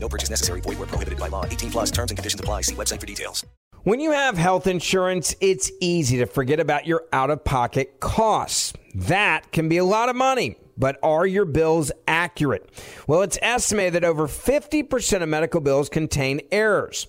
No purchase necessary. Void where prohibited by law. 18 plus terms and conditions apply. See website for details. When you have health insurance, it's easy to forget about your out of pocket costs. That can be a lot of money. But are your bills accurate? Well, it's estimated that over 50% of medical bills contain errors.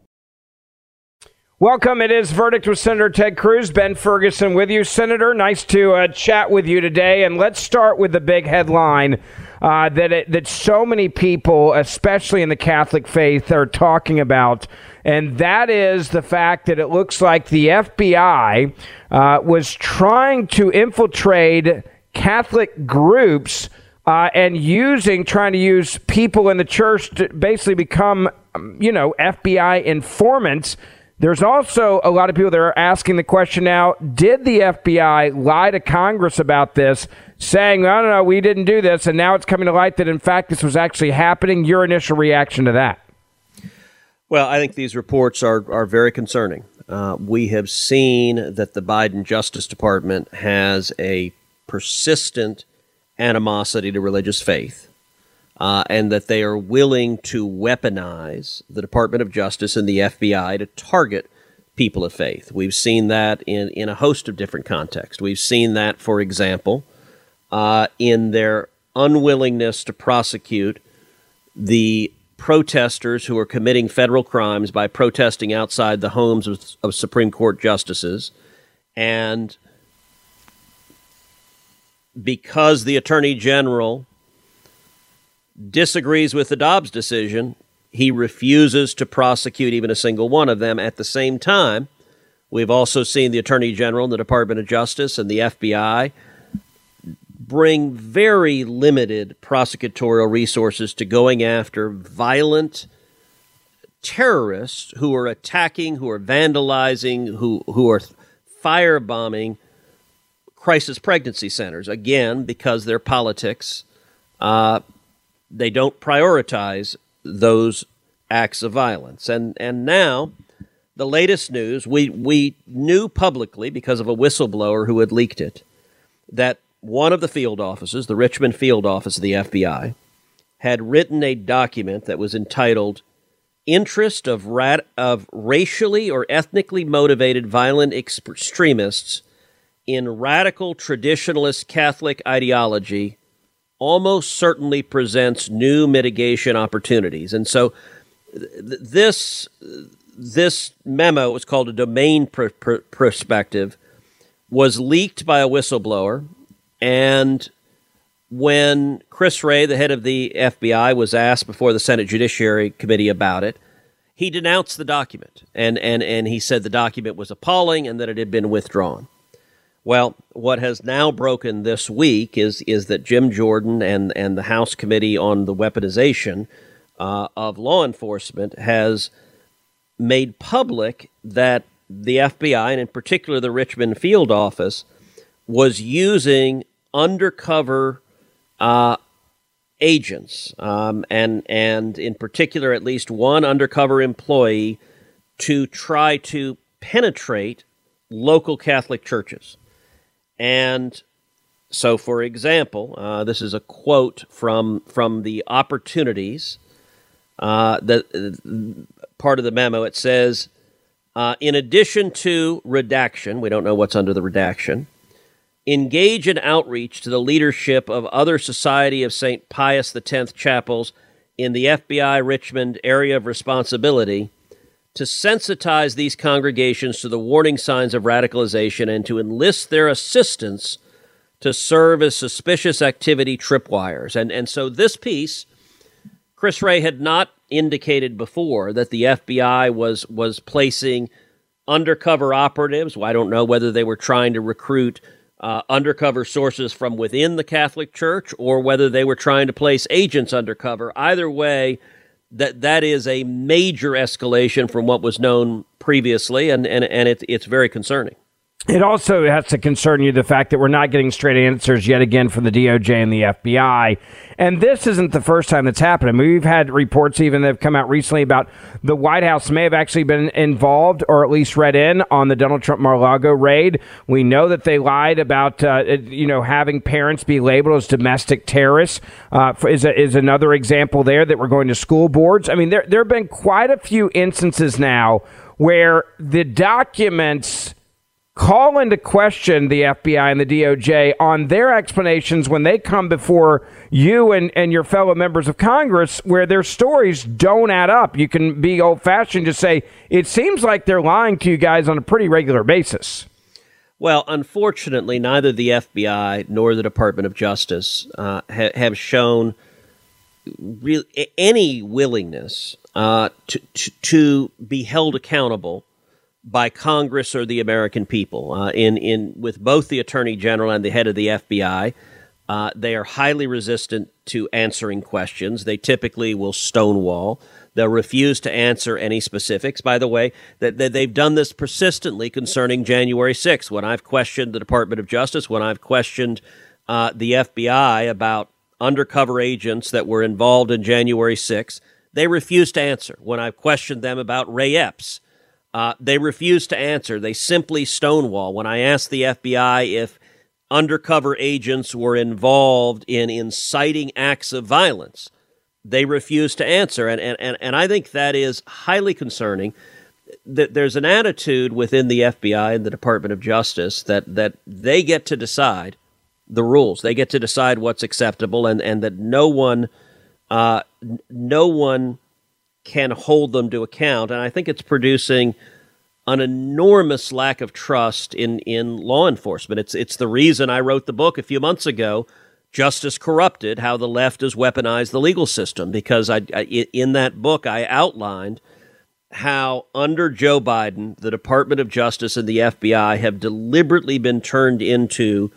Welcome. It is Verdict with Senator Ted Cruz. Ben Ferguson with you. Senator, nice to uh, chat with you today. And let's start with the big headline uh, that, it, that so many people, especially in the Catholic faith, are talking about. And that is the fact that it looks like the FBI uh, was trying to infiltrate Catholic groups uh, and using, trying to use people in the church to basically become, um, you know, FBI informants there's also a lot of people that are asking the question now did the FBI lie to Congress about this, saying, no, no, no, we didn't do this, and now it's coming to light that in fact this was actually happening? Your initial reaction to that? Well, I think these reports are, are very concerning. Uh, we have seen that the Biden Justice Department has a persistent animosity to religious faith uh, and that they are willing to weaponize the Department of Justice and the FBI to target people of faith. We've seen that in, in a host of different contexts. We've seen that, for example, uh, in their unwillingness to prosecute the protesters who are committing federal crimes by protesting outside the homes of, of Supreme Court justices. And because the Attorney General disagrees with the Dobbs decision, he refuses to prosecute even a single one of them. At the same time, we've also seen the Attorney General and the Department of Justice and the FBI bring very limited prosecutorial resources to going after violent terrorists who are attacking, who are vandalizing, who, who are firebombing crisis pregnancy centers. Again, because their politics uh, they don't prioritize those acts of violence. And and now the latest news, we we knew publicly because of a whistleblower who had leaked it that one of the field offices, the Richmond field office of the FBI, had written a document that was entitled Interest of rat- of racially or ethnically motivated violent extremists in radical traditionalist Catholic ideology almost certainly presents new mitigation opportunities. And so th- this this memo was called a domain pr- pr- perspective was leaked by a whistleblower and when Chris Wray, the head of the FBI, was asked before the Senate Judiciary Committee about it, he denounced the document and, and, and he said the document was appalling and that it had been withdrawn. Well, what has now broken this week is is that Jim Jordan and and the House Committee on the Weaponization uh, of Law Enforcement has made public that the FBI and in particular the Richmond Field Office was using undercover uh, agents um, and and in particular at least one undercover employee to try to penetrate local Catholic churches. And so, for example, uh, this is a quote from from the opportunities. Uh, the part of the memo it says, uh, in addition to redaction, we don't know what's under the redaction. Engage in outreach to the leadership of other Society of St. Pius X chapels in the FBI Richmond area of responsibility to sensitize these congregations to the warning signs of radicalization and to enlist their assistance to serve as suspicious activity tripwires. And, and so this piece, Chris Wray had not indicated before that the FBI was, was placing undercover operatives. Well, I don't know whether they were trying to recruit uh, undercover sources from within the Catholic Church or whether they were trying to place agents undercover. Either way, that that is a major escalation from what was known previously, and and, and it, it's very concerning. It also has to concern you the fact that we're not getting straight answers yet again from the DOJ and the FBI. And this isn't the first time that's happened. I mean, we've had reports even that have come out recently about the White House may have actually been involved or at least read in on the Donald Trump Mar-a-Lago raid. We know that they lied about, uh, you know, having parents be labeled as domestic terrorists uh, is, a, is another example there that we're going to school boards. I mean, there, there have been quite a few instances now where the documents call into question the FBI and the DOJ on their explanations when they come before you and, and your fellow members of Congress where their stories don't add up. You can be old fashioned to say, it seems like they're lying to you guys on a pretty regular basis. Well, unfortunately, neither the FBI nor the Department of Justice uh, ha- have shown re- any willingness uh, to, to, to be held accountable by Congress or the American people. Uh, in in with both the Attorney General and the head of the FBI, uh, they are highly resistant to answering questions. They typically will stonewall. They'll refuse to answer any specifics. By the way, that, that they've done this persistently concerning January 6th. When I've questioned the Department of Justice, when I've questioned uh, the FBI about undercover agents that were involved in January 6th, they refuse to answer. When I've questioned them about Ray Epps, uh, they refuse to answer. They simply stonewall. When I asked the FBI if undercover agents were involved in inciting acts of violence, they refuse to answer. And, and, and I think that is highly concerning. That there's an attitude within the FBI and the Department of Justice that, that they get to decide the rules. They get to decide what's acceptable, and, and that no one, uh, no one can hold them to account. And I think it's producing an enormous lack of trust in, in law enforcement. It's, it's the reason I wrote the book a few months ago, Justice Corrupted How the Left Has Weaponized the Legal System, because I, I, in that book I outlined how under Joe Biden, the Department of Justice and the FBI have deliberately been turned into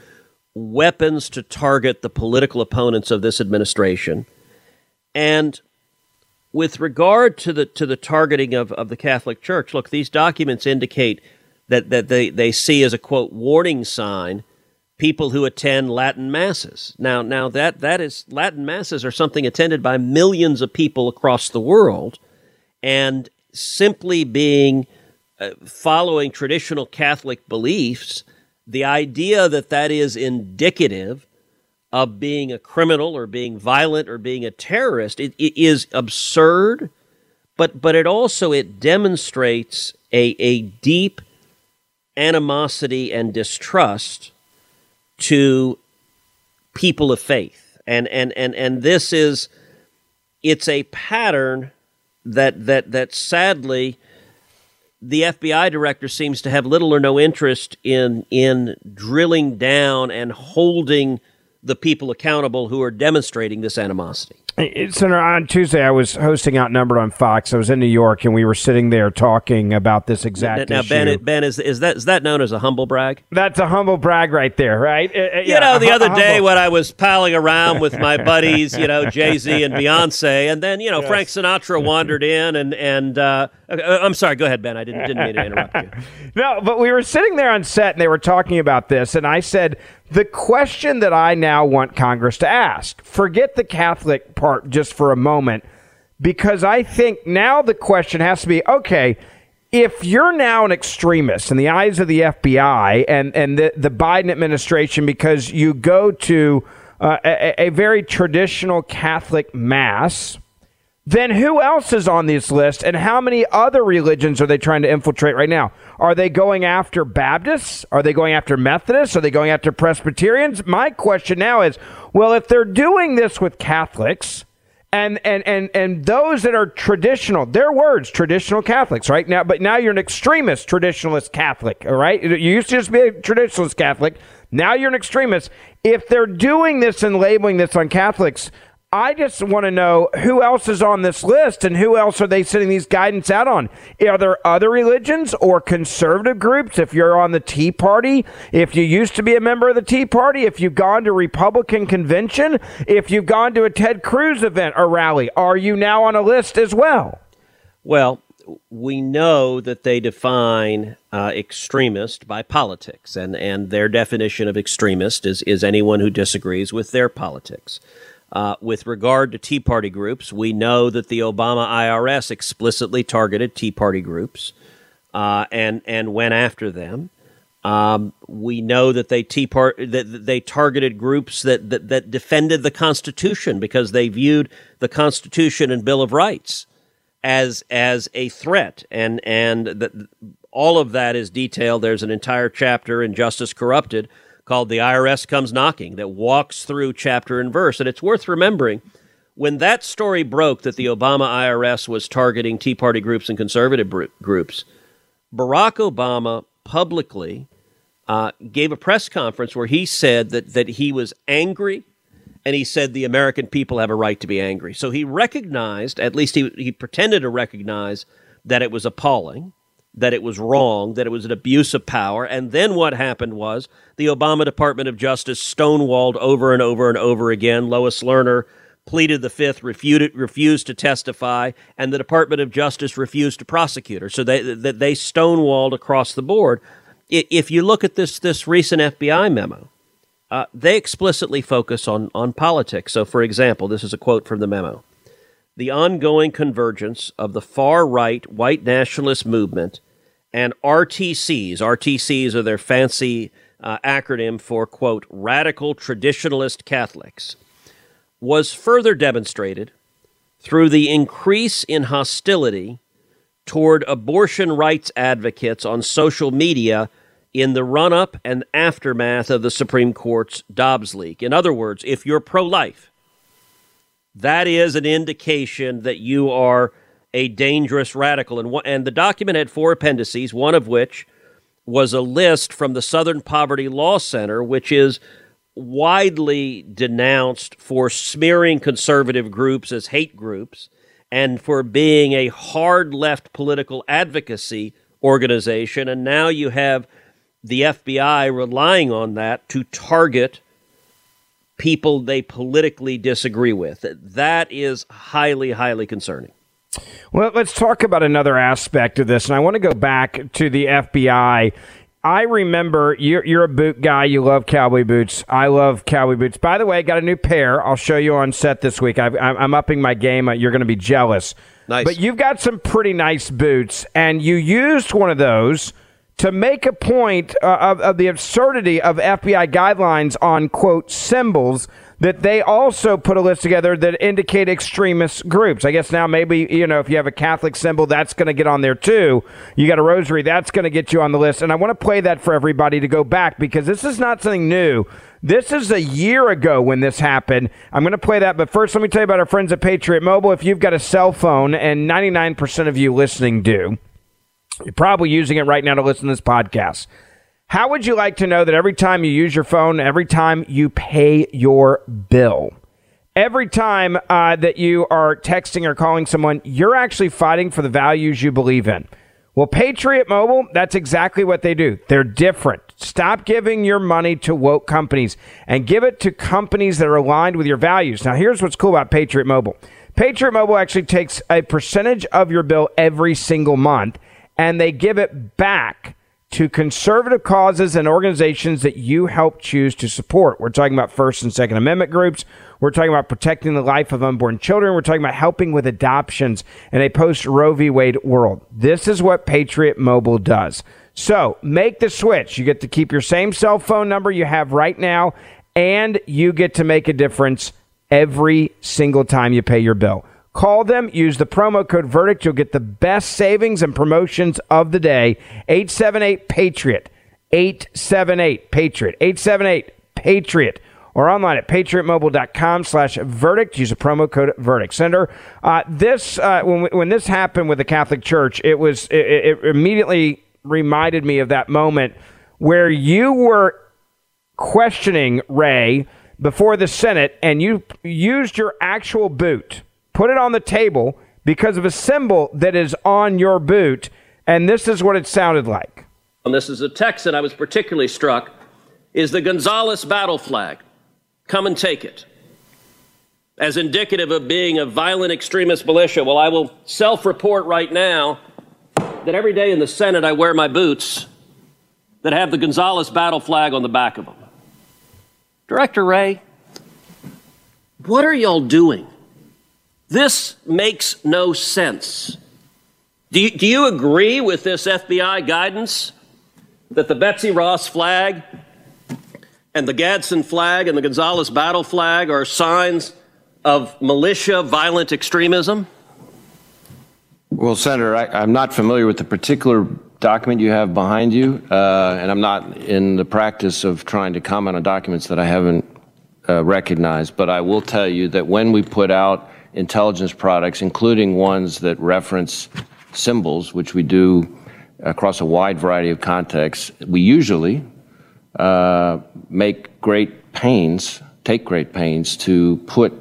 weapons to target the political opponents of this administration. And with regard to the to the targeting of, of the Catholic Church, look, these documents indicate that, that they, they see as a quote warning sign people who attend Latin masses. Now now that that is Latin masses are something attended by millions of people across the world, and simply being uh, following traditional Catholic beliefs, the idea that that is indicative of being a criminal or being violent or being a terrorist. It, it is absurd but but it also it demonstrates a, a deep animosity and distrust to people of faith. And and and and this is it's a pattern that that that sadly the FBI director seems to have little or no interest in in drilling down and holding the people accountable who are demonstrating this animosity. Senator, on Tuesday, I was hosting Outnumbered on Fox. I was in New York, and we were sitting there talking about this exact now, issue. Ben, Ben, is, is that is that known as a humble brag? That's a humble brag right there, right? Uh, uh, you know, the other day when I was palling around with my buddies, you know, Jay Z and Beyonce, and then you know yes. Frank Sinatra wandered in, and and uh, uh, I'm sorry, go ahead, Ben. I didn't didn't mean to interrupt you. no, but we were sitting there on set, and they were talking about this, and I said the question that I now want Congress to ask. Forget the Catholic part just for a moment, because I think now the question has to be okay, if you're now an extremist in the eyes of the FBI and, and the, the Biden administration because you go to uh, a, a very traditional Catholic mass, then who else is on this list and how many other religions are they trying to infiltrate right now? Are they going after Baptists? Are they going after Methodists? Are they going after Presbyterians? My question now is well, if they're doing this with Catholics, and, and, and, and those that are traditional, their words, traditional Catholics, right? Now, but now you're an extremist traditionalist Catholic, all right? You used to just be a traditionalist Catholic. Now you're an extremist. If they're doing this and labeling this on Catholics, I just want to know who else is on this list and who else are they sending these guidance out on? Are there other religions or conservative groups? If you're on the Tea Party, if you used to be a member of the Tea Party, if you've gone to Republican convention, if you've gone to a Ted Cruz event or rally, are you now on a list as well? Well, we know that they define uh, extremist by politics, and, and their definition of extremist is, is anyone who disagrees with their politics. Uh, with regard to Tea Party groups, we know that the Obama IRS explicitly targeted Tea Party groups uh, and and went after them. Um, we know that they tea part that they targeted groups that, that that defended the Constitution because they viewed the Constitution and Bill of Rights as as a threat, and and that all of that is detailed. There's an entire chapter in Justice Corrupted called The IRS Comes Knocking that walks through chapter and verse. And it's worth remembering when that story broke that the Obama IRS was targeting Tea Party groups and conservative groups, Barack Obama publicly uh, gave a press conference where he said that, that he was angry and he said the American people have a right to be angry. So he recognized, at least he, he pretended to recognize, that it was appalling that it was wrong, that it was an abuse of power. And then what happened was the Obama Department of Justice stonewalled over and over and over again. Lois Lerner pleaded the fifth, refuted, refused to testify, and the Department of Justice refused to prosecute her. So they, they, stonewalled across the board. If you look at this, this recent FBI memo, uh, they explicitly focus on, on politics. So, for example, this is a quote from the memo the ongoing convergence of the far right white nationalist movement and RTCs. RTCs are their fancy uh, acronym for, quote, radical traditionalist Catholics, was further demonstrated through the increase in hostility toward abortion rights advocates on social media in the run up and aftermath of the Supreme Court's Dobbs leak. In other words, if you're pro life, that is an indication that you are a dangerous radical. And, and the document had four appendices, one of which was a list from the Southern Poverty Law Center, which is widely denounced for smearing conservative groups as hate groups and for being a hard left political advocacy organization. And now you have the FBI relying on that to target people they politically disagree with. That is highly, highly concerning. Well, let's talk about another aspect of this. And I want to go back to the FBI. I remember you're, you're a boot guy. You love cowboy boots. I love cowboy boots. By the way, I got a new pair. I'll show you on set this week. i am upping my game. You're going to be jealous. Nice. But you've got some pretty nice boots, and you used one of those to make a point uh, of, of the absurdity of FBI guidelines on, quote, symbols that they also put a list together that indicate extremist groups. I guess now maybe, you know, if you have a Catholic symbol, that's going to get on there too. You got a rosary, that's going to get you on the list. And I want to play that for everybody to go back because this is not something new. This is a year ago when this happened. I'm going to play that, but first, let me tell you about our friends at Patriot Mobile. If you've got a cell phone, and 99% of you listening do, you're probably using it right now to listen to this podcast. How would you like to know that every time you use your phone, every time you pay your bill, every time uh, that you are texting or calling someone, you're actually fighting for the values you believe in? Well, Patriot Mobile, that's exactly what they do. They're different. Stop giving your money to woke companies and give it to companies that are aligned with your values. Now, here's what's cool about Patriot Mobile Patriot Mobile actually takes a percentage of your bill every single month and they give it back to conservative causes and organizations that you help choose to support. We're talking about First and Second Amendment groups. We're talking about protecting the life of unborn children. We're talking about helping with adoptions in a post Roe v. Wade world. This is what Patriot Mobile does. So make the switch. You get to keep your same cell phone number you have right now, and you get to make a difference every single time you pay your bill. Call them, use the promo code VERDICT. You'll get the best savings and promotions of the day. 878 Patriot. 878 Patriot. 878 Patriot. Or online at patriotmobile.com slash verdict. Use the promo code verdict. Senator, uh, this, uh, when, when this happened with the Catholic Church, it was, it, it immediately reminded me of that moment where you were questioning Wray before the Senate, and you used your actual boot, put it on the table because of a symbol that is on your boot, and this is what it sounded like. And this is a text that I was particularly struck is the Gonzales battle flag. Come and take it. As indicative of being a violent extremist militia, well, I will self report right now that every day in the Senate I wear my boots that have the Gonzales battle flag on the back of them. Director Wray, what are y'all doing? This makes no sense. Do you, do you agree with this FBI guidance that the Betsy Ross flag and the Gadsden flag and the Gonzales battle flag are signs of militia violent extremism? Well, Senator, I, am not familiar with the particular document you have behind you, uh, and I'm not in the practice of trying to comment on documents that I haven't uh, recognized. But I will tell you that when we put out intelligence products, including ones that reference symbols, which we do across a wide variety of contexts, we usually uh, make great pains, take great pains to put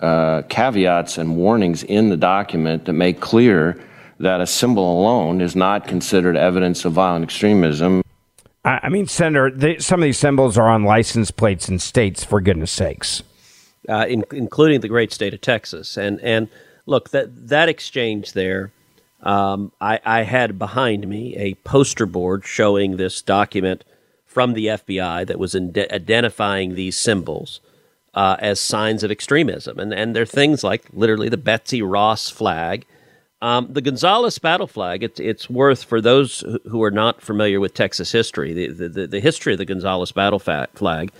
uh, caveats and warnings in the document that make clear that a symbol alone is not considered evidence of violent extremism. I mean, Senator, they, some of these symbols are on license plates in states, for goodness sakes. Uh, in, including the great state of Texas. And, and look, that, that exchange there, um, I, I had behind me a poster board showing this document from the FBI that was identifying these symbols uh, as signs of extremism. And, and they're things like literally the Betsy Ross flag um, the Gonzales battle flag, it's, it's worth for those who are not familiar with Texas history, the, the, the history of the Gonzales battle flag.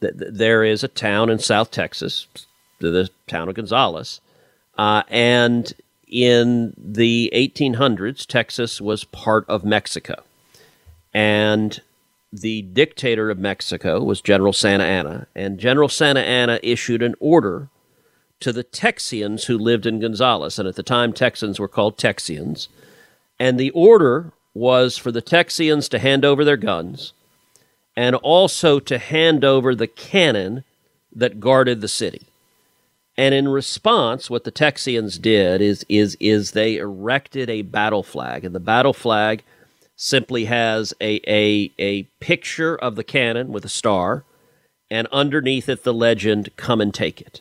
There is a town in South Texas, the town of Gonzales, uh, and in the 1800s, Texas was part of Mexico. And the dictator of Mexico was General Santa Anna, and General Santa Anna issued an order to the Texians who lived in Gonzales. And at the time, Texans were called Texians. And the order was for the Texians to hand over their guns and also to hand over the cannon that guarded the city. And in response, what the Texians did is, is, is they erected a battle flag. And the battle flag simply has a, a, a picture of the cannon with a star, and underneath it the legend, Come and Take It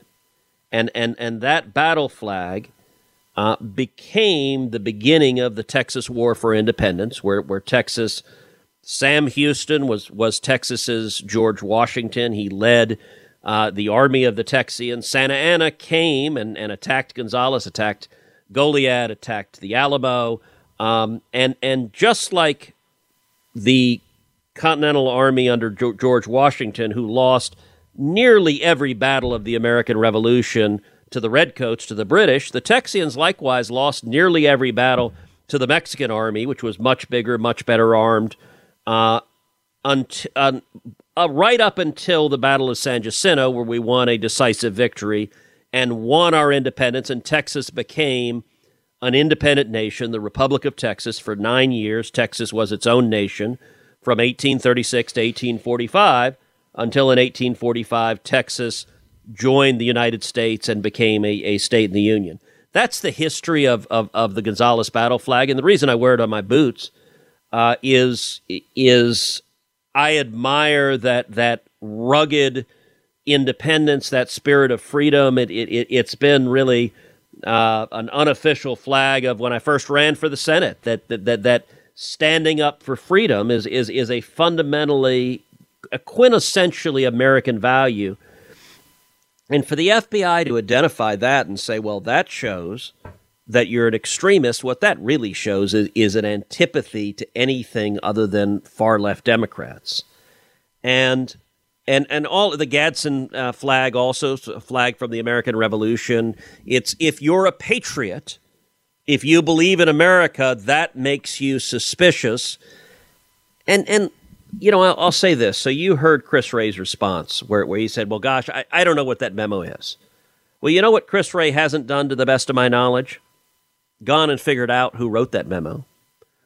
and and and that battle flag uh, became the beginning of the Texas War for Independence, where where Texas. Sam Houston was was Texas's George Washington. He led uh, the army of the Texians. Santa Anna came and, and attacked Gonzales, attacked Goliad, attacked the Alamo, um, and and just like the Continental Army under George Washington, who lost nearly every battle of the American Revolution to the Redcoats, to the British. The Texians likewise lost nearly every battle to the Mexican army, which was much bigger, much better armed, uh, uh, uh, right up until the Battle of San Jacinto, where we won a decisive victory and won our independence, and Texas became an independent nation, the Republic of Texas, for nine years. Texas was its own nation from 1836 to 1845 until in 1845 Texas joined the United States and became a, a state in the Union. That's the history of, of, of, the Gonzales battle flag. And the reason I wear it on my boots uh, is, is I admire that, that rugged independence, that spirit of freedom. It, it, it's been really uh, an unofficial flag of when I first ran for the Senate, that, that, that, that standing up for freedom is, is, is a fundamentally a quintessentially American value. And for the FBI to identify that and say, well, that shows that you're an extremist, what that really shows is, is an antipathy to anything other than far left Democrats. And and and all the Gadsden uh, flag also a flag from the American Revolution. It's if you're a patriot, if you believe in America, that makes you suspicious. And and you know, I'll, I'll, say this. So you heard Chris Wray's response where, where he said, well, gosh, I, I don't know what that memo is. Well, you know what Chris Wray hasn't done to the best of my knowledge? Gone and figured out who wrote that memo.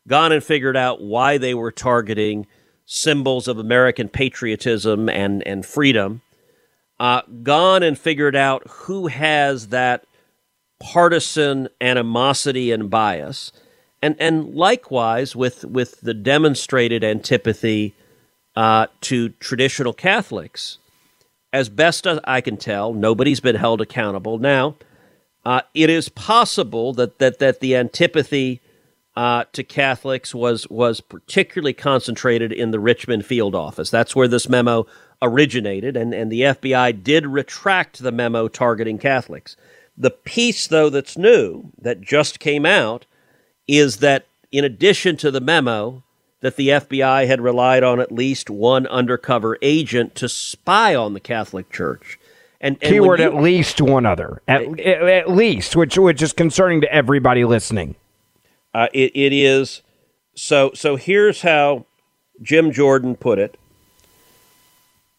Gone and figured out why they were targeting symbols of American patriotism and, and freedom, uh, gone and figured out who has that partisan animosity and bias. And, and likewise, with, with the demonstrated antipathy uh, to traditional Catholics, as best as I can tell, nobody's been held accountable. Now, uh, it is possible that, that, that the antipathy uh, to Catholics was was particularly concentrated in the Richmond field office. That's where this memo originated, and, and the FBI did retract the memo targeting Catholics. The piece, though, that's new that just came out is that in addition to the memo, that the FBI had relied on at least one undercover agent to spy on the Catholic Church. And, and keyword you, at least one other, at, at least, which which is concerning to everybody listening. Uh, it, it is so. So here's how Jim Jordan put it.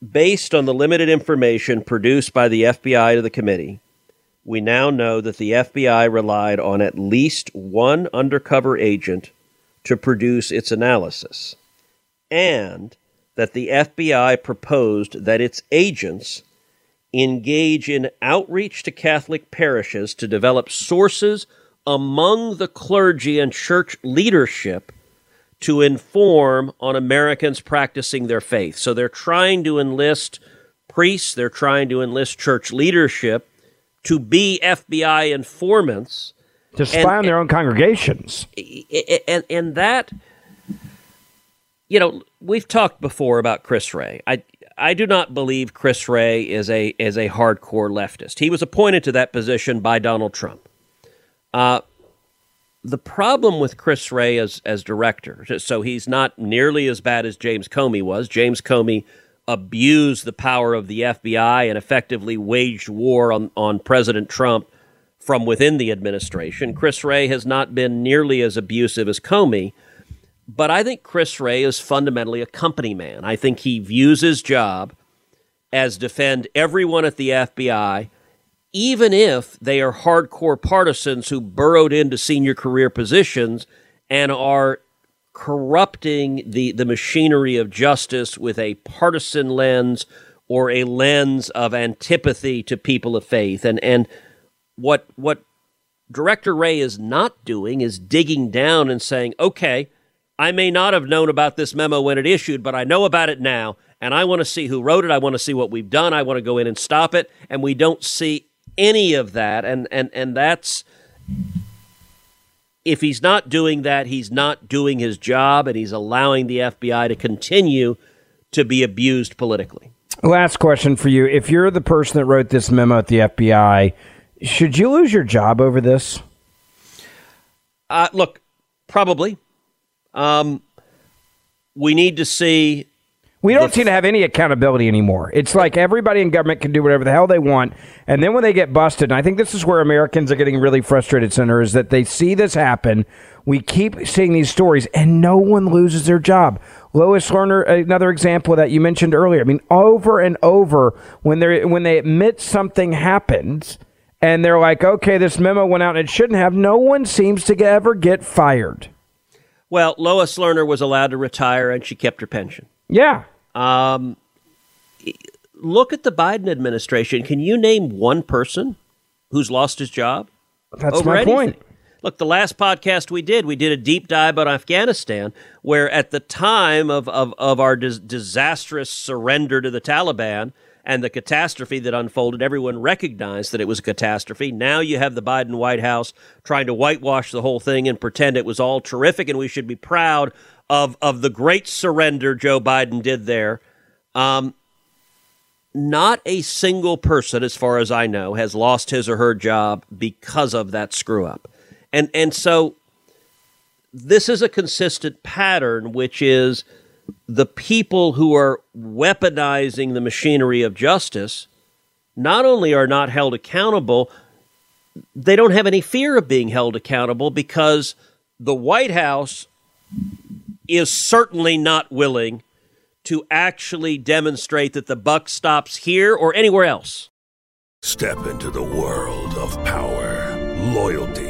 Based on the limited information produced by the FBI to the committee, we now know that the FBI relied on at least one undercover agent to produce its analysis, and that the FBI proposed that its agents engage in outreach to Catholic parishes to develop sources among the clergy and church leadership to inform on Americans practicing their faith. So they're trying to enlist priests, they're trying to enlist church leadership to be FBI informants. To spy and, on their own congregations. And, and that, you know, we've talked before about Chris Wray. I, I do not believe Chris Wray is a, is a hardcore leftist. He was appointed to that position by Donald Trump. Uh, the problem with Chris Wray as as director, so he's not nearly as bad as James Comey was. James Comey abused the power of the FBI and effectively waged war on, on President Trump from within the administration. Chris Wray has not been nearly as abusive as Comey, but I think Chris Wray is fundamentally a company man. I think he views his job as defend everyone at the FBI even if they are hardcore partisans who burrowed into senior career positions and are corrupting the, the machinery of justice with a partisan lens or a lens of antipathy to people of faith. And and what what Director Wray is not doing is digging down and saying, okay, I may not have known about this memo when it issued, but I know about it now, and I want to see who wrote it. I want to see what we've done. I want to go in and stop it. And we don't see any of that and and and that's if he's not doing that he's not doing his job and he's allowing the FBI to continue to be abused politically last question for you if you're the person that wrote this memo at the FBI should you lose your job over this uh, look probably um, we need to see we don't seem to have any accountability anymore. It's like everybody in government can do whatever the hell they want. And then when they get busted, and I think this is where Americans are getting really frustrated, Senator, is that they see this happen. We keep seeing these stories, and no one loses their job. Lois Lerner, another example that you mentioned earlier. I mean, over and over, when they when they admit something happened, and they're like, "Okay, this memo went out and it shouldn't have," no one seems to ever get fired. Well, Lois Lerner was allowed to retire, and she kept her pension. Yeah. Um, look at the Biden administration. Can you name one person who's lost his job? That's my anything? point. Look, the last podcast we did, we did a deep dive on Afghanistan, where at the time of, of, of our dis- disastrous surrender to the Taliban and the catastrophe that unfolded, everyone recognized that it was a catastrophe. Now you have the Biden White House trying to whitewash the whole thing and pretend it was all terrific and we should be proud of of the great surrender Joe Biden did there. Um, not a single person, as far as I know, has lost his or her job because of that screw up, and and so this is a consistent pattern, which is the people who are weaponizing the machinery of justice not only are not held accountable, they don't have any fear of being held accountable because the White House is certainly not willing to actually demonstrate that the buck stops here or anywhere else. Step into the world of power, loyalty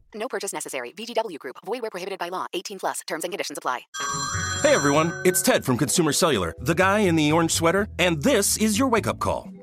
No purchase necessary. VGW Group. Void where prohibited by law. 18 plus. Terms and conditions apply. Hey everyone, it's Ted from Consumer Cellular, the guy in the orange sweater, and this is your wake-up call.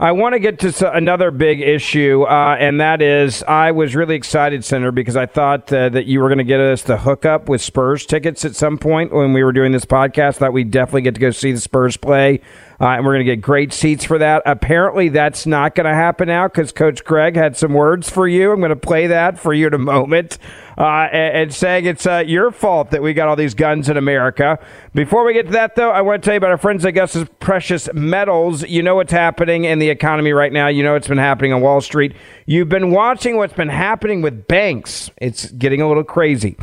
I want to get to another big issue, uh, and that is I was really excited, Senator, because I thought uh, that you were going to get us the hookup with Spurs tickets at some point when we were doing this podcast. Thought we'd definitely get to go see the Spurs play, uh, and we're going to get great seats for that. Apparently, that's not going to happen now because Coach Gregg had some words for you. I'm going to play that for you in a moment, uh, and, and saying it's uh, your fault that we got all these guns in America. Before we get to that, though, I want to tell you about our friends at Augustus Precious Metals. You know what's happening in the economy right now. You know what's been happening on Wall Street. You've been watching what's been happening with banks. It's getting a little crazy.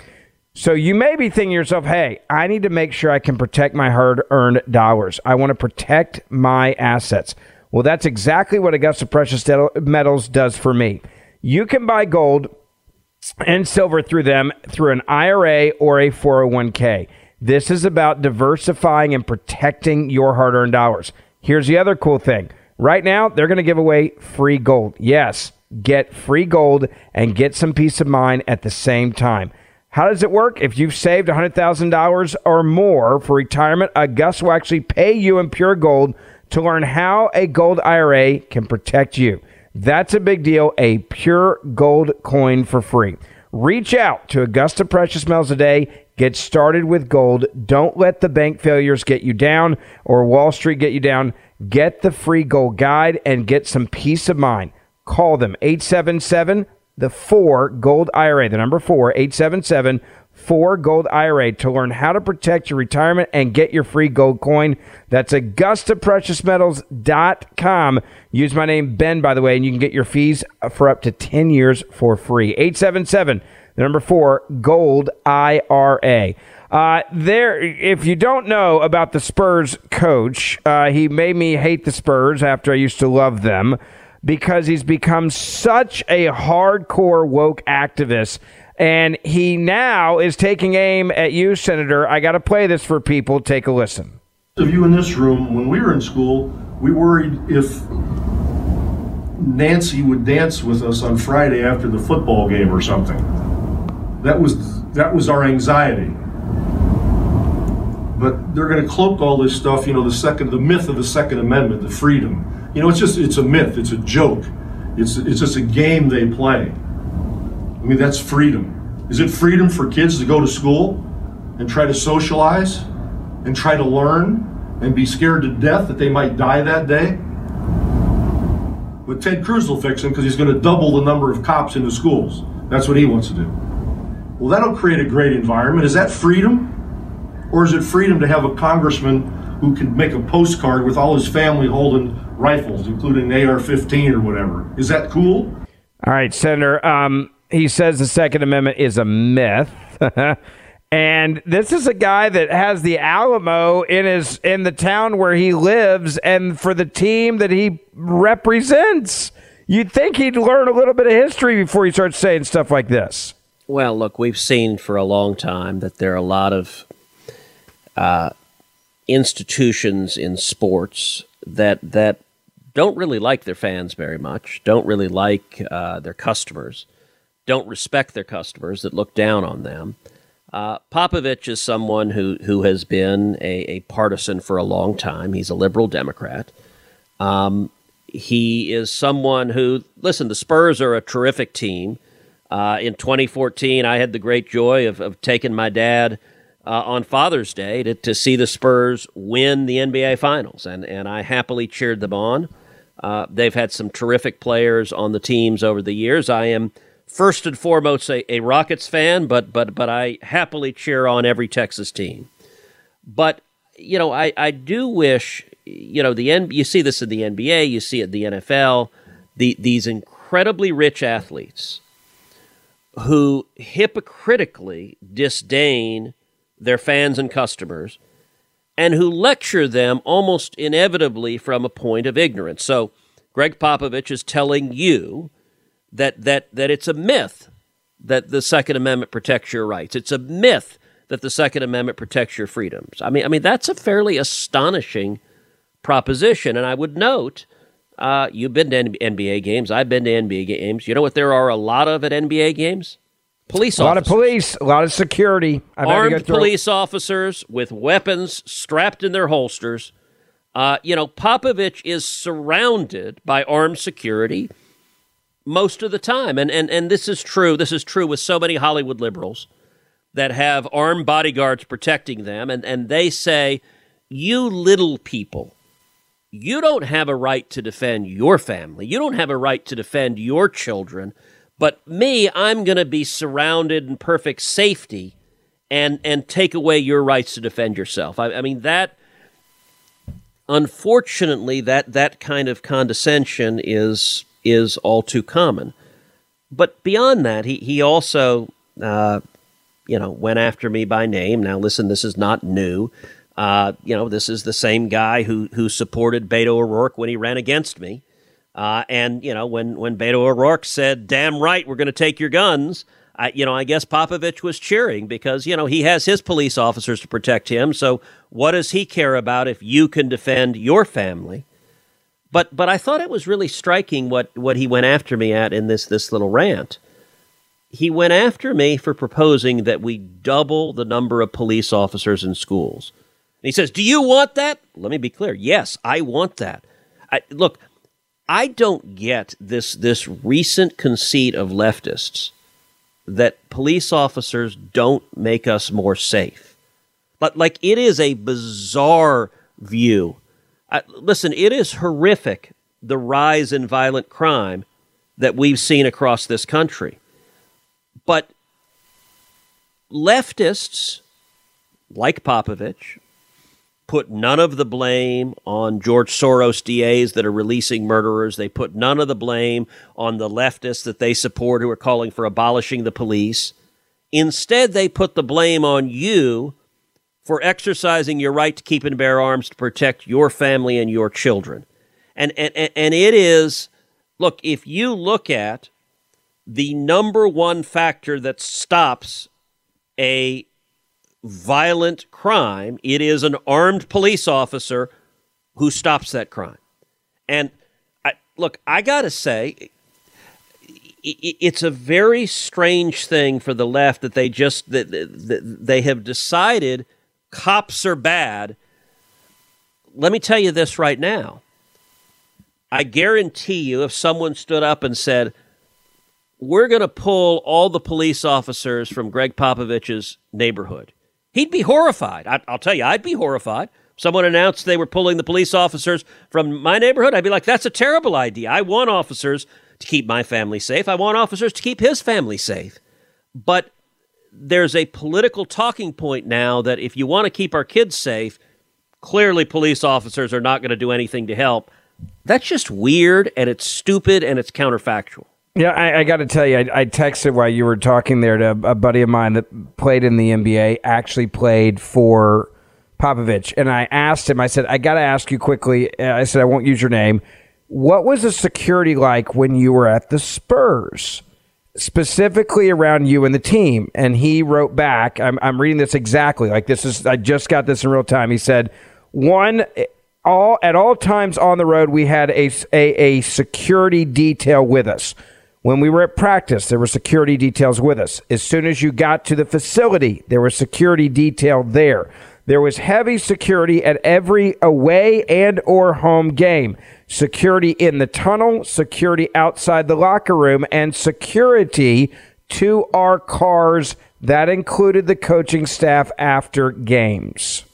So you may be thinking to yourself, hey, I need to make sure I can protect my hard earned dollars. I want to protect my assets. Well, that's exactly what Augusta Precious Metals does for me. You can buy gold and silver through them through an IRA or a 401k. This is about diversifying and protecting your hard earned dollars. Here's the other cool thing right now, they're going to give away free gold. Yes, get free gold and get some peace of mind at the same time. How does it work? If you've saved $100,000 or more for retirement, Augusta will actually pay you in pure gold to learn how a gold IRA can protect you. That's a big deal. A pure gold coin for free. Reach out to Augusta Precious Metals today. Get started with gold. Don't let the bank failures get you down or Wall Street get you down. Get the free gold guide and get some peace of mind. Call them 877 the 4 Gold IRA, the number 4 877 4 Gold IRA to learn how to protect your retirement and get your free gold coin. That's AugustaPreciousMetals.com. Use my name, Ben, by the way, and you can get your fees for up to 10 years for free. 877, the number 4 Gold IRA. Uh, there, if you don't know about the Spurs coach, uh, he made me hate the Spurs after I used to love them because he's become such a hardcore woke activist. And he now is taking aim at you, Senator. I got to play this for people. Take a listen. Of you in this room, when we were in school, we worried if Nancy would dance with us on Friday after the football game or something. That was that was our anxiety. But they're going to cloak all this stuff, you know, the second, the myth of the Second Amendment, the freedom. You know, it's just it's a myth. It's a joke. It's it's just a game they play. I mean, that's freedom. Is it freedom for kids to go to school and try to socialize and try to learn and be scared to death that they might die that day? But Ted Cruz will fix them because he's going to double the number of cops in the schools. That's what he wants to do. Well, that'll create a great environment. Is that freedom? Or is it freedom to have a congressman who can make a postcard with all his family holding rifles, including an AR 15 or whatever? Is that cool? All right, Senator. Um, he says the Second Amendment is a myth. and this is a guy that has the Alamo in his in the town where he lives and for the team that he represents. You'd think he'd learn a little bit of history before he starts saying stuff like this. Well, look, we've seen for a long time that there are a lot of uh, institutions in sports that that don't really like their fans very much, don't really like uh, their customers, don't respect their customers, that look down on them. Uh, Popovich is someone who who has been a, a, partisan for a long time. He's a liberal Democrat. Um, he is someone who listen. The Spurs are a terrific team. Uh, in 2014, I had the great joy of, of taking my dad uh, on Father's Day to, to see the Spurs win the NBA Finals, and and I happily cheered them on. Uh, they've had some terrific players on the teams over the years. I am first and foremost a, a Rockets fan, but but but I happily cheer on every Texas team. But you know, I, I do wish you know the N, you see this in the NBA, you see it in the NFL, the these incredibly rich athletes who hypocritically disdain their fans and customers and who lecture them almost inevitably from a point of ignorance. So Gregg Popovich is telling you that that that it's a myth that the Second Amendment protects your rights. It's a myth that the Second Amendment protects your freedoms. I mean, I mean that's a fairly astonishing proposition. And I would note, uh, you've been to NBA games. I've been to NBA games. You know what? There are a lot of at NBA games. Police a lot of police, a lot of security. I've had to go armed police officers with weapons strapped in their holsters. Uh, you know, Popovich is surrounded by armed security most of the time, and and and this is true. This is true with so many Hollywood liberals that have armed bodyguards protecting them, and and they say, "You little people." You don't have a right to defend your family. You don't have a right to defend your children. But me, I'm going to be surrounded in perfect safety and and take away your rights to defend yourself. I, I mean that. Unfortunately, that that kind of condescension is is all too common. But beyond that, he he also, uh, you know, went after me by name. Now, listen, this is not new. Uh, you know, this is the same guy who who supported Beto O'Rourke when he ran against me. Uh, and you know, when when Beto O'Rourke said, "Damn right, we're going to take your guns," I, you know, I guess Popovich was cheering because you know he has his police officers to protect him. So what does he care about if you can defend your family? But but I thought it was really striking what what he went after me at in this this little rant. He went after me for proposing that we double the number of police officers in schools. And he says, "Do you want that?" Let me be clear. Yes, I want that. I, look, I don't get this this recent conceit of leftists that police officers don't make us more safe. But like it is a bizarre view. I, listen, it is horrific the rise in violent crime that we've seen across this country. But leftists like Popovich put none of the blame on George Soros DAs that are releasing murderers. They put none of the blame on the leftists that they support who are calling for abolishing the police. Instead, they put the blame on you for exercising your right to keep and bear arms to protect your family and your children. And, and, and it is, look, if you look at the number one factor that stops a violent crime, it is an armed police officer who stops that crime. And I, look, I got to say, it's a very strange thing for the left that they just that they have decided cops are bad. Let me tell you this right now. I guarantee you, if someone stood up and said, "We're going to pull all the police officers from Gregg Popovich's neighborhood," he'd be horrified. I, will tell you, I'd be horrified. Someone announced they were pulling the police officers from my neighborhood. I'd be like, "That's a terrible idea. I want officers to keep my family safe. I want officers to keep his family safe." But there's a political talking point now that if you want to keep our kids safe, clearly police officers are not going to do anything to help. That's just weird and it's stupid and it's counterfactual. Yeah, I, I got to tell you, I, I, texted while you were talking there to a buddy of mine that played in the NBA, actually played for Popovich. And I asked him, I said, I got to ask you quickly. Uh, I said, I won't use your name. What was the security like when you were at the Spurs? Specifically around you and the team. And he wrote back, I'm, I'm reading this exactly like this is, I just got this in real time. He said, one, all at all times on the road, we had a, a, a security detail with us. When we were at practice, there were security details with us. As soon as you got to the facility, there was security detail there. There was heavy security at every away and or home game. Security in the tunnel, security outside the locker room, and security to our cars. That included the coaching staff after games.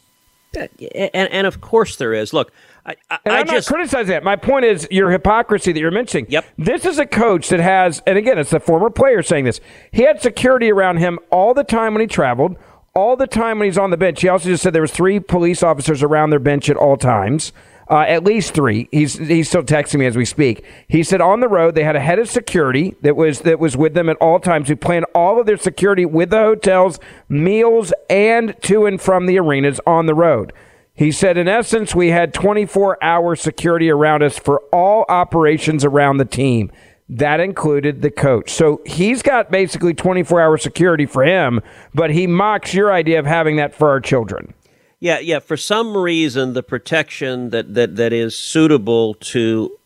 And, and of course there is. Look, I, I, and I I'm just not criticizing that. My point is your hypocrisy that you're mentioning. Yep. This is a coach that has, and again, it's a former player saying this. He had security around him all the time when he traveled, all the time when he's on the bench. He also just said there was three police officers around their bench at all times. Uh, at least three. He's he's still texting me as we speak. He said on the road they had a head of security that was that was with them at all times who planned all of their security with the hotels, meals, and to and from the arenas on the road. He said, in essence, we had 24 hour security around us for all operations around the team. That included the coach. So he's got basically 24 hour security for him, but he mocks your idea of having that for our children. Yeah, yeah. For some reason, the protection that, that, that is suitable to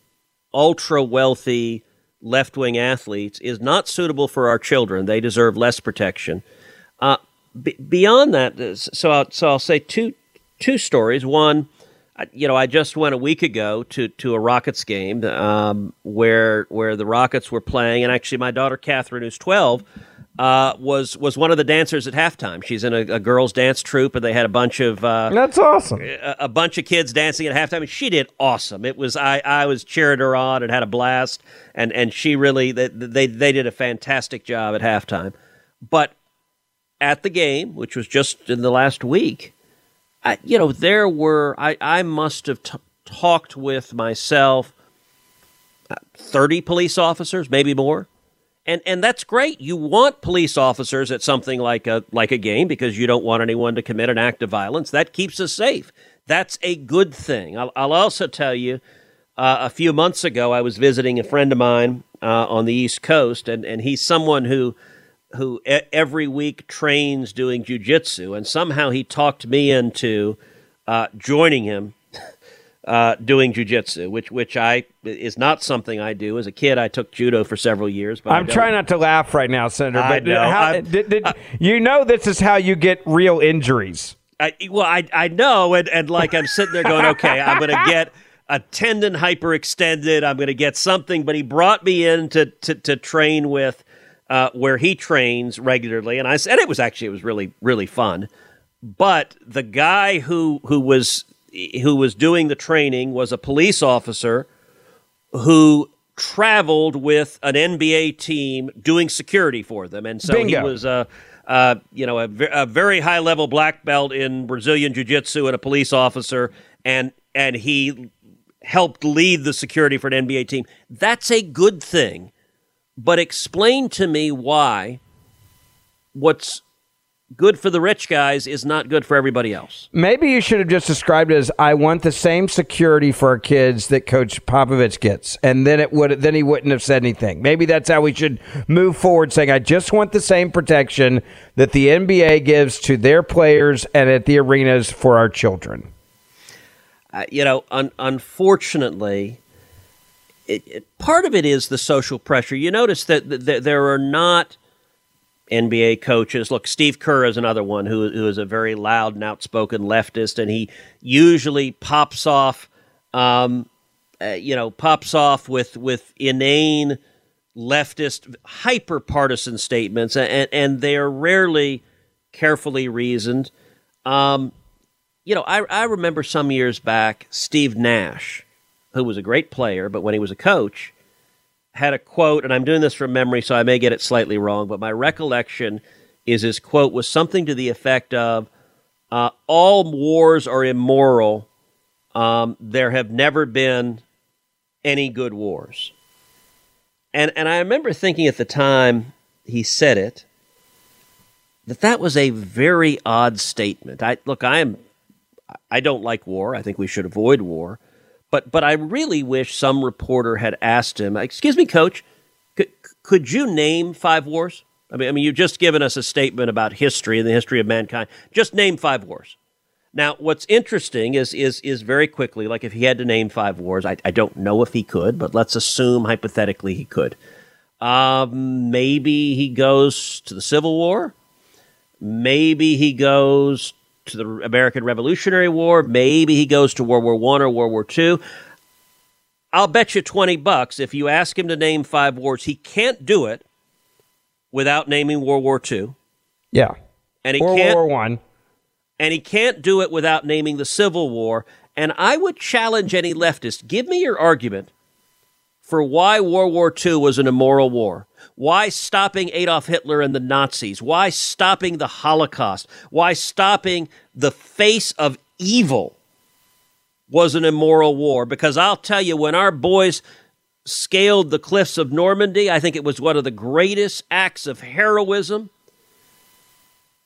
ultra wealthy left wing athletes is not suitable for our children. They deserve less protection. Uh, b- beyond that, so I'll, so I'll say two two stories. One, you know, I just went a week ago to to a Rockets game um, where where the Rockets were playing, and actually, my daughter Catherine, who's twelve uh, was was one of the dancers at halftime. She's in a, a girls' dance troupe, and they had a bunch of uh, that's awesome. A, a, bunch of kids dancing at halftime, and she did awesome. It was I I was cheering her on and had a blast, and and she really they they, they did a fantastic job at halftime. But at the game, which was just in the last week, I, you know, there were I I must have t- talked with myself. Uh, 30 police officers, maybe more and and that's great. You want police officers at something like a like a game because you don't want anyone to commit an act of violence. That keeps us safe. That's a good thing. I'll, I'll also tell you, uh, a few months ago, I was visiting a friend of mine uh, on the East Coast, and and he's someone who who e- every week trains doing jujitsu, and somehow he talked me into uh, joining him uh, doing jujitsu, which which I is not something I do. As a kid, I took judo for several years. But I'm trying not to laugh right now, Senator. I But know. how, did, did, you know this is how you get real injuries. I, well, I I know, and, and like I'm sitting there going, okay, I'm going to get a tendon hyperextended. I'm going to get something. But he brought me in to to, to train with uh, where he trains regularly, and I said it was actually it was really really fun. But the guy who who was who was doing the training was a police officer who traveled with an NBA team doing security for them, and so Bingo. he was a. Uh, you know, a, a very high level black belt in Brazilian Jiu Jitsu and a police officer, and and he helped lead the security for an NBA team. That's a good thing, but explain to me why what's good for the rich guys is not good for everybody else. Maybe you should have just described it as I want the same security for our kids that Coach Popovich gets, and then it would then he wouldn't have said anything. Maybe that's how we should move forward, saying I just want the same protection that the NBA gives to their players and at the arenas for our children. Uh, you know, un- unfortunately, it, it, part of it is the social pressure. You notice that th- th- there are not NBA coaches. Look, Steve Kerr is another one who, who is a very loud and outspoken leftist, and he usually pops off, um, uh, you know, pops off with with inane leftist, hyper partisan statements, and and they are rarely carefully reasoned. Um, you know, I, I remember some years back, Steve Nash, who was a great player, but when he was a coach, had a quote, and I'm doing this from memory, so I may get it slightly wrong, but my recollection is his quote was something to the effect of uh, All wars are immoral. Um, there have never been any good wars. And, and I remember thinking at the time he said it that that was a very odd statement. I look, I am I don't like war. I think we should avoid war. But but I really wish some reporter had asked him, "Excuse me, coach, could, could you name five wars?" I mean, I mean, you've just given us a statement about history and the history of mankind. Just name five wars. Now, what's interesting is is is very quickly, like if he had to name five wars, I, I don't know if he could, but let's assume hypothetically he could. Um, maybe he goes to the Civil War. Maybe he goes to the American Revolutionary War. Maybe he goes to World War One or World War Two. I'll bet you twenty bucks if you ask him to name five wars, he can't do it without naming World War Two. Yeah, and he World can't. War One. And he can't do it without naming the Civil War. And I would challenge any leftist give me your argument for why World War II was an immoral war. Why stopping Adolf Hitler and the Nazis? Why stopping the Holocaust? Why stopping the face of evil was an immoral war? Because I'll tell you, when our boys scaled the cliffs of Normandy, I think it was one of the greatest acts of heroism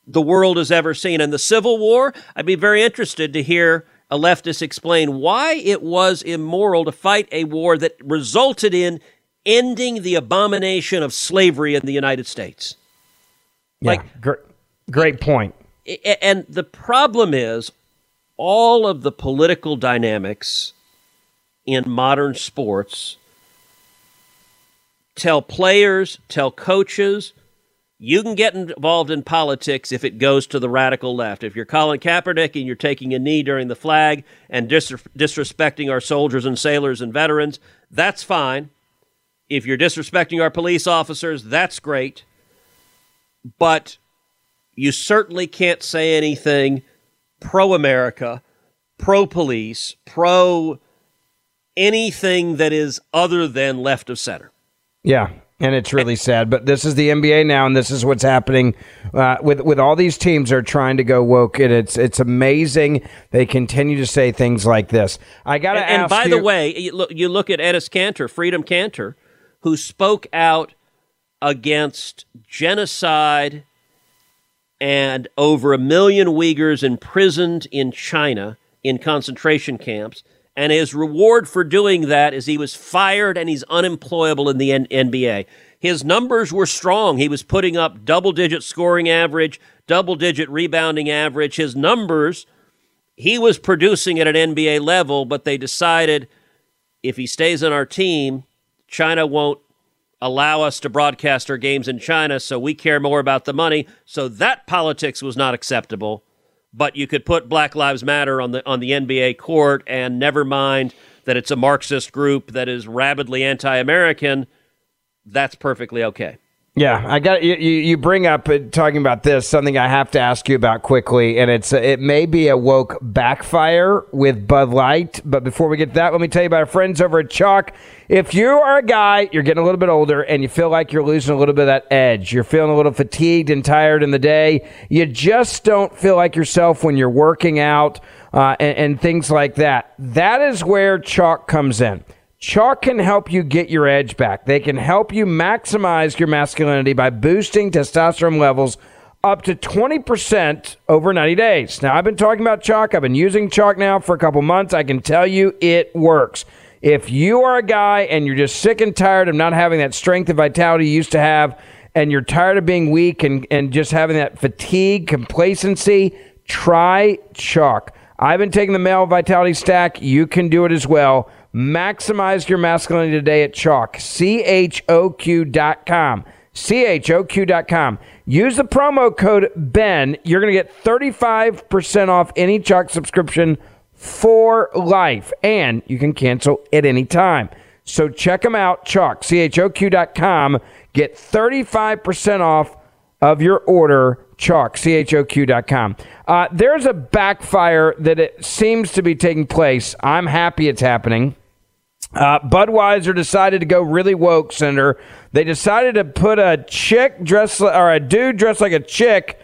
the world has ever seen. And the Civil War, I'd be very interested to hear a leftist explain why it was immoral to fight a war that resulted in ending the abomination of slavery in the United States. Yeah, like, gr- great point. And the problem is all of the political dynamics in modern sports tell players, tell coaches, you can get involved in politics if it goes to the radical left. If you're Colin Kaepernick and you're taking a knee during the flag and dis- disrespecting our soldiers and sailors and veterans, that's fine. If you're disrespecting our police officers, that's great. But you certainly can't say anything pro America, pro police, pro anything that is other than left of center. Yeah, and it's really sad. But this is the NBA now, and this is what's happening uh, with with all these teams are trying to go woke, and it's it's amazing. They continue to say things like this. I got to ask. And by you, the way, you look, you look at Enes Kanter, Freedom Kanter, who spoke out against genocide and over a million Uyghurs imprisoned in China in concentration camps and his reward for doing that is he was fired and he's unemployable in the N- NBA. His numbers were strong. He was putting up double digit scoring average, double digit rebounding average. His numbers, he was producing at an NBA level, but they decided if he stays on our team, China won't allow us to broadcast our games in China, so we care more about the money. So that politics was not acceptable but you could put Black Lives Matter on the on the NBA court and never mind that it's a Marxist group that is rabidly anti-American. That's perfectly okay. Yeah, I got you. You bring up uh, talking about this something I have to ask you about quickly, and it's uh, it may be a woke backfire with Bud Light. But before we get to that, let me tell you about our friends over at Choq. If you are a guy, you're getting a little bit older, and you feel like you're losing a little bit of that edge, you're feeling a little fatigued and tired in the day, you just don't feel like yourself when you're working out uh, and, and things like that. That is where Choq comes in. Choq can help you get your edge back. They can help you maximize your masculinity by boosting testosterone levels up to 20% over 90 days. Now, I've been talking about Choq. I've been using Choq now for a couple months. I can tell you it works. If you are a guy and you're just sick and tired of not having that strength and vitality you used to have, and you're tired of being weak and, and just having that fatigue, complacency, try Choq. I've been taking the male vitality stack. You can do it as well. Maximize your masculinity today at Choq. C-H-O-Q.com. C-H-O-Q.com. Use the promo code BEN. You're going to get 35% off any Choq subscription for life. And you can cancel at any time. So check them out, Choq, C-H-O-Q.com. Get 35% off of your order, Choq, C-H-O-Q.com. Uh, there's a backfire that it seems to be taking place. I'm happy it's happening. Uh, Budweiser decided to go really woke, Senator. They decided to put a chick dressed or a dude dressed like a chick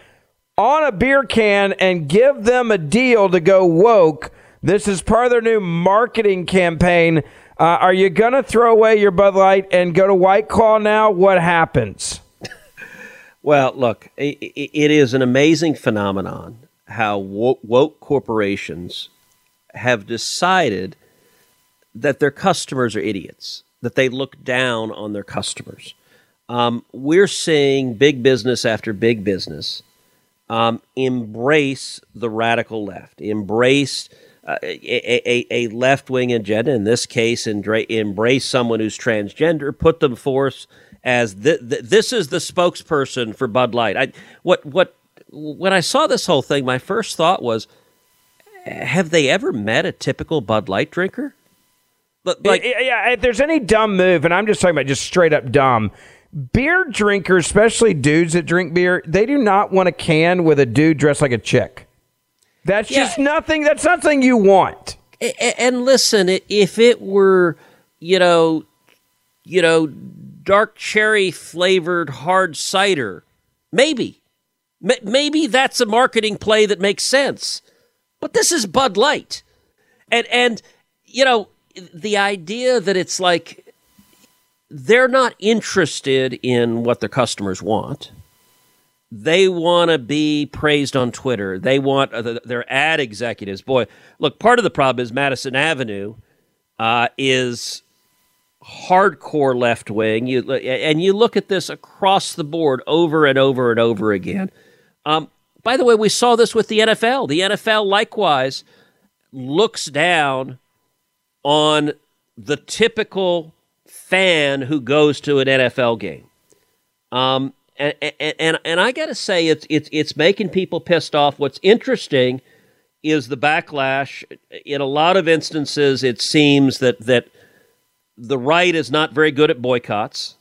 on a beer can and give them a deal to go woke. This is part of their new marketing campaign. Uh, are you going to throw away your Bud Light and go to White Claw now? What happens? well, look, it, it is an amazing phenomenon how woke corporations have decided that their customers are idiots, that they look down on their customers. Um, we're seeing big business after big business um, embrace the radical left, embrace uh, a, a, a left wing agenda, in this case, embrace someone who's transgender, put them forth as th- th- this is the spokesperson for Bud Light. I, what, what, when I saw this whole thing, my first thought was, have they ever met a typical Bud Light drinker? Like, yeah, if there's any dumb move, and I'm just talking about just straight up dumb, beer drinkers, especially dudes that drink beer, they do not want a can with a dude dressed like a chick. That's Yeah. just nothing. That's nothing you want. And listen, if it were, you know, you know, dark cherry flavored hard cider, maybe, maybe that's a marketing play that makes sense. But this is Bud Light, and and you know, the idea that it's like they're not interested in what their customers want. They want to be praised on Twitter. They want uh, th- their ad executives. Boy, look, part of the problem is Madison Avenue uh, is hardcore left wing. You and you look at this across the board over and over and over again. Um, by the way, we saw this with the NFL. The NFL likewise looks down on the typical fan who goes to an NFL game. Um, and, and, and, I got to say, it's, it's, it's making people pissed off. What's interesting is the backlash. In a lot of instances, it seems that, that the right is not very good at boycotts.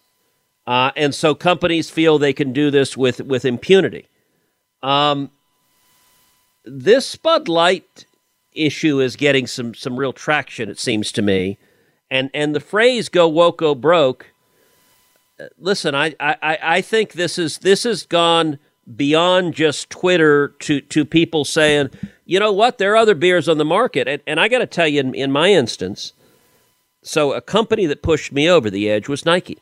Uh, and so companies feel they can do this with, with impunity. Um, this Bud Light issue is getting some, some real traction, it seems to me. And, and the phrase "go woke, go broke." uh, Listen, I, I, I think this is this has gone beyond just Twitter to, to people saying, you know what, there are other beers on the market, and, and I got to tell you, in, in my instance, so a company that pushed me over the edge was Nike.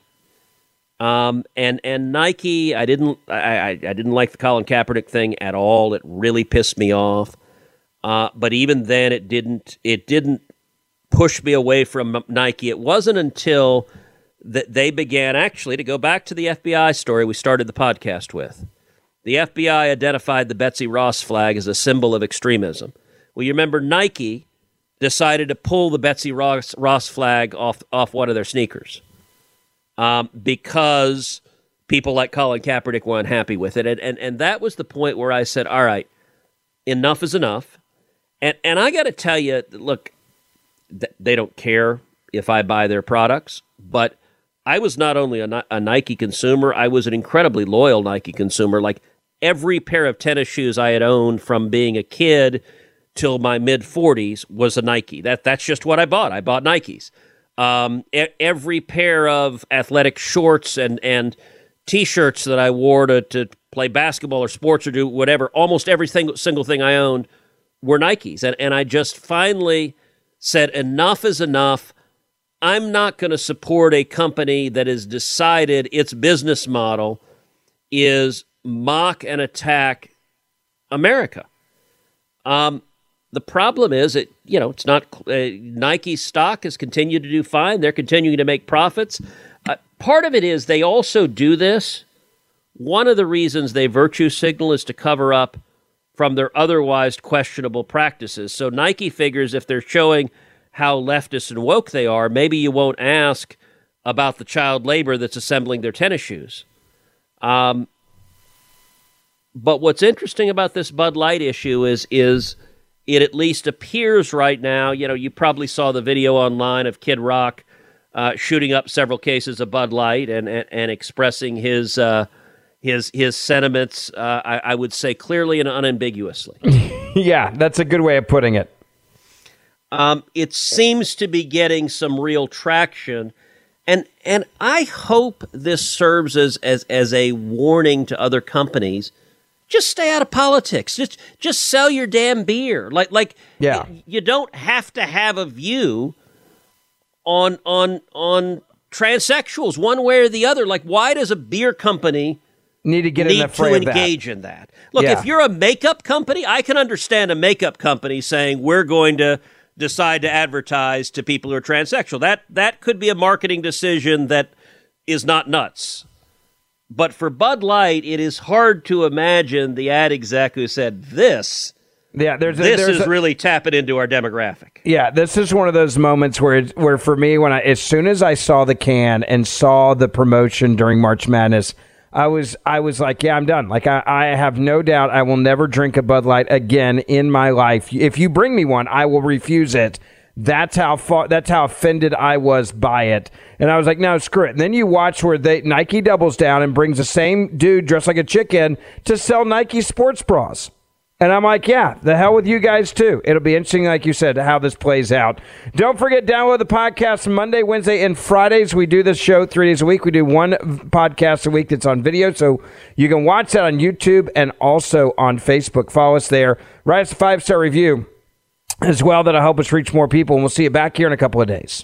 Um, and and Nike, I didn't I, I, I didn't like the Colin Kaepernick thing at all. It really pissed me off. Uh, but even then, it didn't it didn't push me away from Nike. It wasn't until that they began actually to go back to the FBI story we started the podcast with. The FBI identified the Betsy Ross flag as a symbol of extremism. Well, you remember Nike decided to pull the Betsy Ross, Ross flag off off one of their sneakers um, because people like Colin Kaepernick were unhappy with it, and, and and that was the point where I said, "All right, enough is enough." And and I got to tell you, look, th- they don't care if I buy their products, but I was not only a, a Nike consumer, I was an incredibly loyal Nike consumer. Like every pair of tennis shoes I had owned from being a kid till my mid 40s was a Nike. That that's just what I bought. I bought Nikes. Um, e- every pair of athletic shorts and and t-shirts that I wore to, to play basketball or sports or do whatever, almost every single single thing I owned were Nikes. And and I just finally said enough is enough. I'm not going to support a company that has decided its business model is mock and attack America. Um, the problem is that you know it's not uh, Nike stock has continued to do fine. They're continuing to make profits. Uh, part of it is they also do this. One of the reasons they virtue signal is to cover up from their otherwise questionable practices. So Nike figures if they're showing how leftist and woke they are, maybe you won't ask about the child labor that's assembling their tennis shoes. Um, but what's interesting about this Bud Light issue is is it at least appears right now. You know, you probably saw the video online of Kid Rock uh, shooting up several cases of Bud Light and and, and expressing his uh, his his sentiments. Uh, I, I would say clearly and unambiguously. yeah, that's a good way of putting it. Um, it seems to be getting some real traction, and and I hope this serves as as as a warning to other companies. Just stay out of politics. Just just sell your damn beer. Like like yeah. y- you don't have to have a view on on on transsexuals one way or the other. Like why does a beer company need to get in need the to fray that. engage in that? Look, Yeah. if you're a makeup company, I can understand a makeup company saying we're going to decide to advertise to people who are transsexual. That that could be a marketing decision that is not nuts. But for Bud Light, it is hard to imagine the ad exec who said this. Yeah, there's a, this there's is a- really tapping into our demographic. Yeah, this is one of those moments where, it- where for me, when I, as soon as I saw the can and saw the promotion during March Madness, I was, I was like, yeah, I'm done. Like, I, I have no doubt I will never drink a Bud Light again in my life. If you bring me one, I will refuse it. That's how far, that's how offended I was by it. And I was like, no, screw it. And then you watch where they Nike doubles down and brings the same dude dressed like a chicken to sell Nike sports bras. And I'm like, yeah, the hell with you guys too. It'll be interesting, like you said, how this plays out. Don't forget, download the podcast Monday, Wednesday, and Fridays. We do this show three days a week. We do one podcast a week that's on video, so you can watch that on YouTube and also on Facebook. Follow us there. Write us a five star review as well. That'll help us reach more people, and we'll see you back here in a couple of days.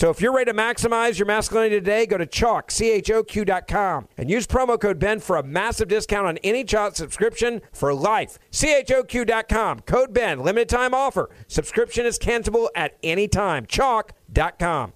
So if you're ready to maximize your masculinity today, go to Choq, C-H-O-Q.com and use promo code BEN for a massive discount on any Choq subscription for life. C-H-O-Q.com. Code BEN. Limited time offer. Subscription is cancelable at any time. Choq.com.